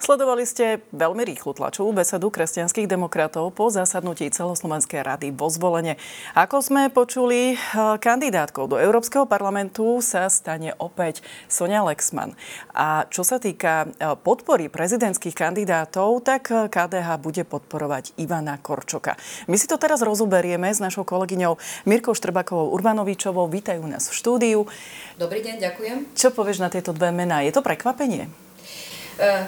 Sledovali ste veľmi rýchlu tlačovú besedu kresťanských demokratov po zasadnutí celoslovenskej rady vo zvolenie. Ako sme počuli, eh, kandidátkou do Európskeho parlamentu sa stane opäť Sonia Lexman. A čo sa týka eh, podpory prezidentských kandidátov, tak eh, KDH bude podporovať Ivana Korčoka. My si to teraz rozoberieme s našou kolegyňou Mirkou Štrbakovou Urbanovičovou. Vítajú nás v štúdiu. Dobrý deň, ďakujem. Čo povieš na tieto dve mená? Je to prekvapenie?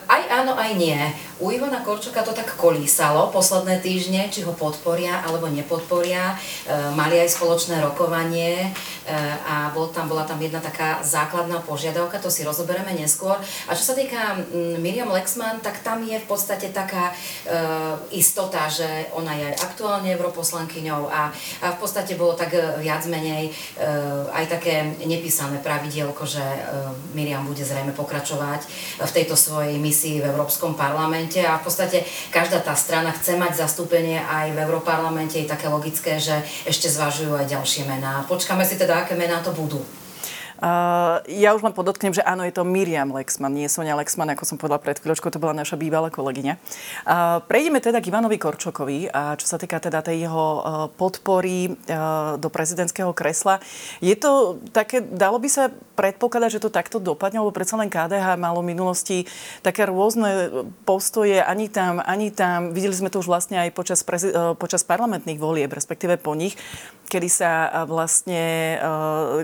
Aj áno, aj nie. U Ivana Korčoka to tak kolísalo posledné týždne, či ho podporia alebo nepodporia. Eh, mali aj spoločné rokovanie eh, a bol tam, bola tam jedna taká základná požiadavka, to si rozoberieme neskôr. A čo sa týka mm, Miriam Lexman, tak tam je v podstate taká istota, že ona je aktuálne europoslankyňou a, a v podstate bolo tak viac menej aj také nepísané pravidielko, že Miriam bude zrejme pokračovať v tejto svojej misii v Európskom parlamente a v podstate každá tá strana chce mať zastúpenie aj v Európarlamente. Je také logické, že ešte zvažujú aj ďalšie mená. Počkáme si teda, aké mená to budú. Ja už len podotknem, že áno, je to Miriam Lexman, nie Sonia Lexman, ako som povedala pred chvíľočkou, to bola naša bývalá kolegyňa. Uh, prejdeme teda k Ivanovi Korčokovi a čo sa týka teda tej jeho uh, podpory uh, do prezidentského kresla. Je to také, dalo by sa predpokladať, že to takto dopadne, lebo predsa len KDH malo v minulosti také rôzne postoje, ani tam, ani tam. Videli sme to už vlastne aj počas, prezi- uh, počas parlamentných volieb, respektíve po nich, kedy sa vlastne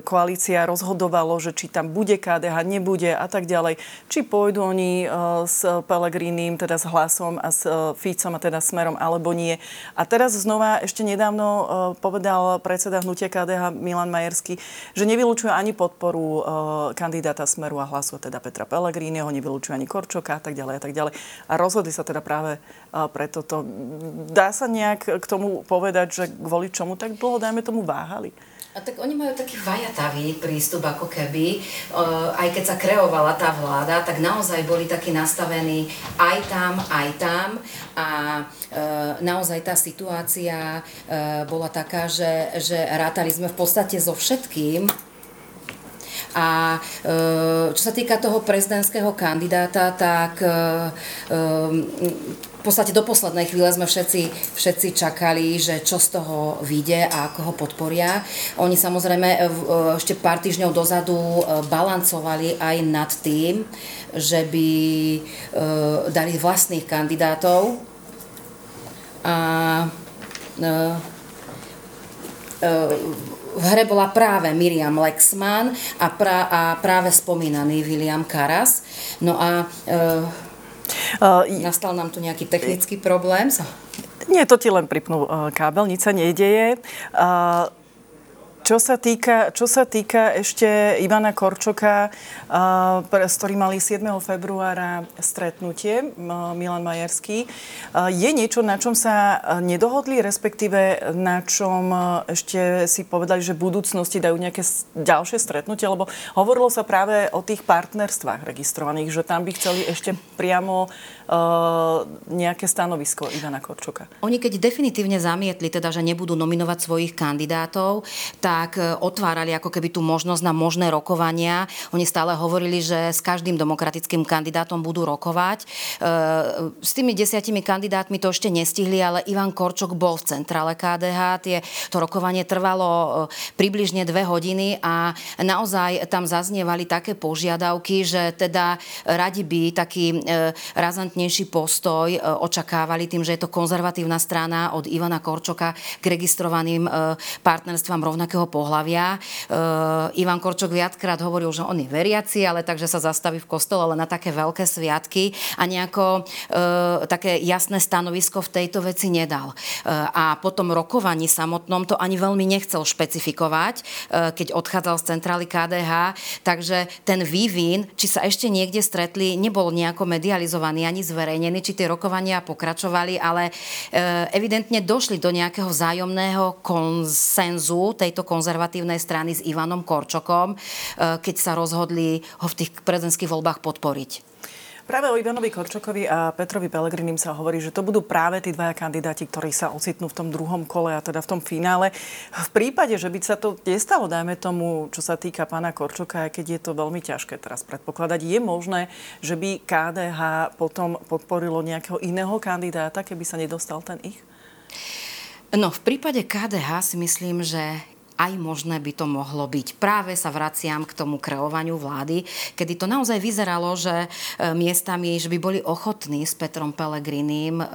koalícia rozhodovala rozhodovalo, že či tam bude KDH, nebude a tak ďalej. Či pôjdu oni e, s Pelegrínim, teda s Hlasom a s e, Ficom a teda Smerom, alebo nie. A teraz znova ešte nedávno e, povedal predseda hnutia KDH Milan Majerský, že nevylučuje ani podporu kandidáta Smeru a Hlasu, teda Petra Pelegríneho, nevylučuje ani Korčoka a tak ďalej a tak ďalej. A rozhodli sa teda práve pre toto. Dá sa nejak k tomu povedať, že kvôli čomu tak dlho, dajme tomu, váhali? A tak oni majú taký vajatavý prístup ako keby, aj keď sa kreovala tá vláda, tak naozaj boli takí nastavení aj tam, aj tam. A naozaj tá situácia bola taká, že, že rátali sme v podstate so všetkým, a čo sa týka toho prezidentského kandidáta, tak v podstate do poslednej chvíle sme všetci, všetci čakali, že čo z toho vyjde a ako ho podporia. Oni samozrejme e, ešte pár týždňov dozadu e, balancovali aj nad tým, že by e, dali vlastných kandidátov. A v hre bola práve Miriam Lexman a, pra, a práve spomínaný William Karas. No a Uh, Nastal nám tu nejaký technický problém? Nie, to ti len pripnul uh, kábel, nič sa nedeje. Čo sa týka, čo sa týka ešte Ivana Korčoka, s ktorým mali 7. februára stretnutie, Milan Majerský, je niečo, na čom sa nedohodli, respektíve na čom ešte si povedali, že v budúcnosti dajú nejaké ďalšie stretnutie, lebo hovorilo sa práve o tých partnerstvách registrovaných, že tam by chceli ešte priamo nejaké stanovisko Ivana Korčoka. Oni keď definitívne zamietli, teda, že nebudú nominovať svojich kandidátov, tak tak e, otvárali ako keby tú možnosť na možné rokovania. Oni stále hovorili, že s každým demokratickým kandidátom budú rokovať. E, s tými desiatimi kandidátmi to ešte nestihli, ale Ivan Korčok bol v centrále KDH. Tie, to rokovanie trvalo e, približne dve hodiny a naozaj tam zaznievali také požiadavky, že teda radi by taký razantnejší postoj očakávali tým, že je to konzervatívna strana od Ivana Korčoka k registrovaným partnerstvám rovnakého pohľavia. E, Ivan Korčok viackrát hovoril, že on je veriaci, ale takže sa zastaví v kostole len na také veľké sviatky a nejako e, také jasné stanovisko v tejto veci nedal. E, a potom rokovaní samotnom to ani veľmi nechcel špecifikovať, e, keď odchádzal z centrály KDH, takže ten vývin, či sa ešte niekde stretli, nebol nejako medializovaný ani zverejnený, či tie rokovania pokračovali, ale e, evidentne došli do nejakého vzájomného konsenzu tejto konzervatívnej strany s Ivanom Korčokom, e, keď sa rozhodli ho v tých prezidentských voľbách podporiť. Práve o Ivanovi Korčokovi a Petrovi Pelegrinim sa hovorí, že to budú práve tí dvaja kandidáti, ktorí sa ocitnú v tom druhom kole a teda v tom finále. V prípade, že by sa to nestalo, dajme tomu, čo sa týka pána Korčoka, aj keď je to veľmi ťažké teraz predpokladať, je možné, že by KDH potom podporilo nejakého iného kandidáta, keby sa nedostal ten ich? No, v prípade KDH si myslím, že aj možné by to mohlo byť. Práve sa vraciam k tomu kreovaniu vlády, kedy to naozaj vyzeralo, že e, miestami, že by boli ochotní s Petrom Pelegrinim e,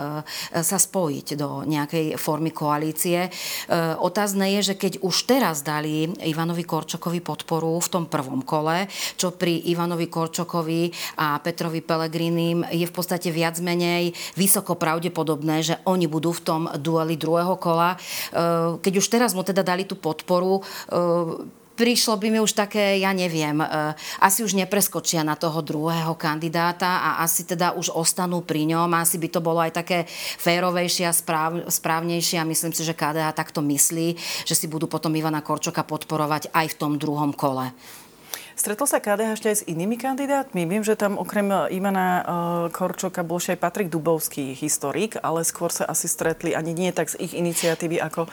sa spojiť do nejakej formy koalície. E, otázne je, že keď už teraz dali Ivanovi Korčokovi podporu v tom prvom kole, čo pri Ivanovi Korčokovi a Petrovi Pelegrinim je v podstate viac menej vysoko pravdepodobné, že oni budú v tom dueli druhého kola. Keď už teraz mu teda dali tú podporu, podporu e, prišlo by mi už také, ja neviem, e, asi už nepreskočia na toho druhého kandidáta a asi teda už ostanú pri ňom. Asi by to bolo aj také férovejšie a správ, správnejšie a myslím si, že KDH takto myslí, že si budú potom Ivana Korčoka podporovať aj v tom druhom kole. Stretol sa KDH ešte aj s inými kandidátmi? Viem, že tam okrem Ivana e, Korčoka bol ešte aj Patrik Dubovský, historik, ale skôr sa asi stretli ani nie tak z ich iniciatívy ako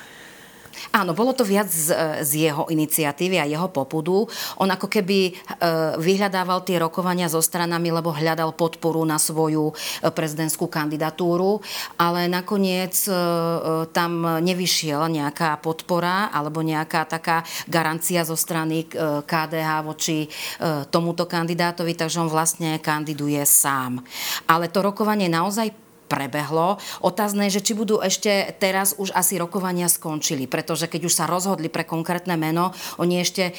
Áno, bolo to viac z, z jeho iniciatívy a jeho popudu. On ako keby e, vyhľadával tie rokovania so stranami, lebo hľadal podporu na svoju e, prezidentskú kandidatúru, ale nakoniec e, tam nevyšiel nejaká podpora alebo nejaká taká garancia zo strany KDH voči tomuto kandidátovi, takže on vlastne kandiduje sám. Ale to rokovanie naozaj prebehlo. Otázne je, že či budú ešte teraz už asi rokovania skončili, pretože keď už sa rozhodli pre konkrétne meno, oni ešte e,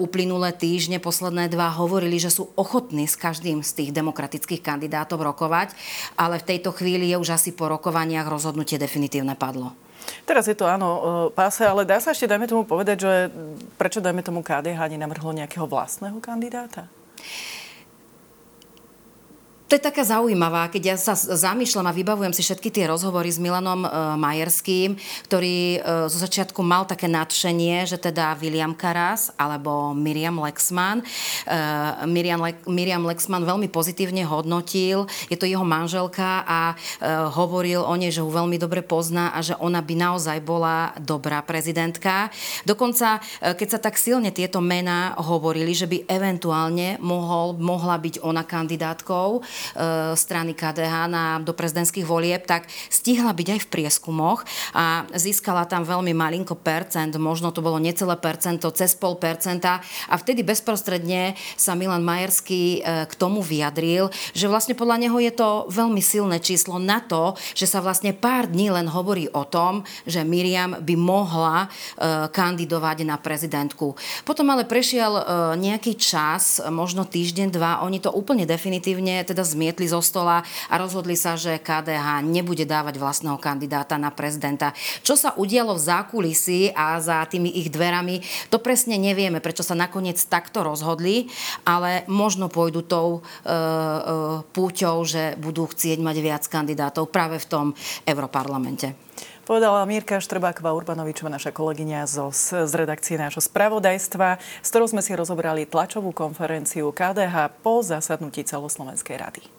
uplynulé týždne, posledné dva, hovorili, že sú ochotní s každým z tých demokratických kandidátov rokovať, ale v tejto chvíli je už asi po rokovaniach rozhodnutie definitívne padlo. Teraz je to áno e, páse, ale dá sa ešte, dajme tomu povedať, že prečo, dajme tomu KDH nenavrhlo nejakého vlastného kandidáta? To je taká zaujímavá, keď ja sa zamýšľam a vybavujem si všetky tie rozhovory s Milanom e, Majerským, ktorý e, zo začiatku mal také nadšenie, že teda William Karas alebo Miriam Lexman. E, Miriam, Le- Miriam Lexman veľmi pozitívne hodnotil, je to jeho manželka a e, hovoril o nej, že ho veľmi dobre pozná a že ona by naozaj bola dobrá prezidentka. Dokonca, e, keď sa tak silne tieto mená hovorili, že by eventuálne mohol, mohla byť ona kandidátkou, strany KDH na, do prezidentských volieb, tak stihla byť aj v prieskumoch a získala tam veľmi malinko percent, možno to bolo necelé percento, cez pol percenta a vtedy bezprostredne sa Milan Majerský e, k tomu vyjadril, že vlastne podľa neho je to veľmi silné číslo na to, že sa vlastne pár dní len hovorí o tom, že Miriam by mohla e, kandidovať na prezidentku. Potom ale prešiel nejaký čas, možno týždeň, dva, oni to úplne definitívne teda zmietli zo stola a rozhodli sa, že KDH nebude dávať vlastného kandidáta na prezidenta. Čo sa udialo v zákulisí a za tými ich dverami, to presne nevieme, prečo sa nakoniec takto rozhodli, ale možno pôjdu tou e, e, púťou, že budú chcieť mať viac kandidátov práve v tom Europarlamente. Povedala Mírka Štrbáková Urbanovičová, naša kolegyňa zo, z redakcie nášho spravodajstva, s ktorou sme si rozobrali tlačovú konferenciu KDH po zasadnutí celoslovenskej rady.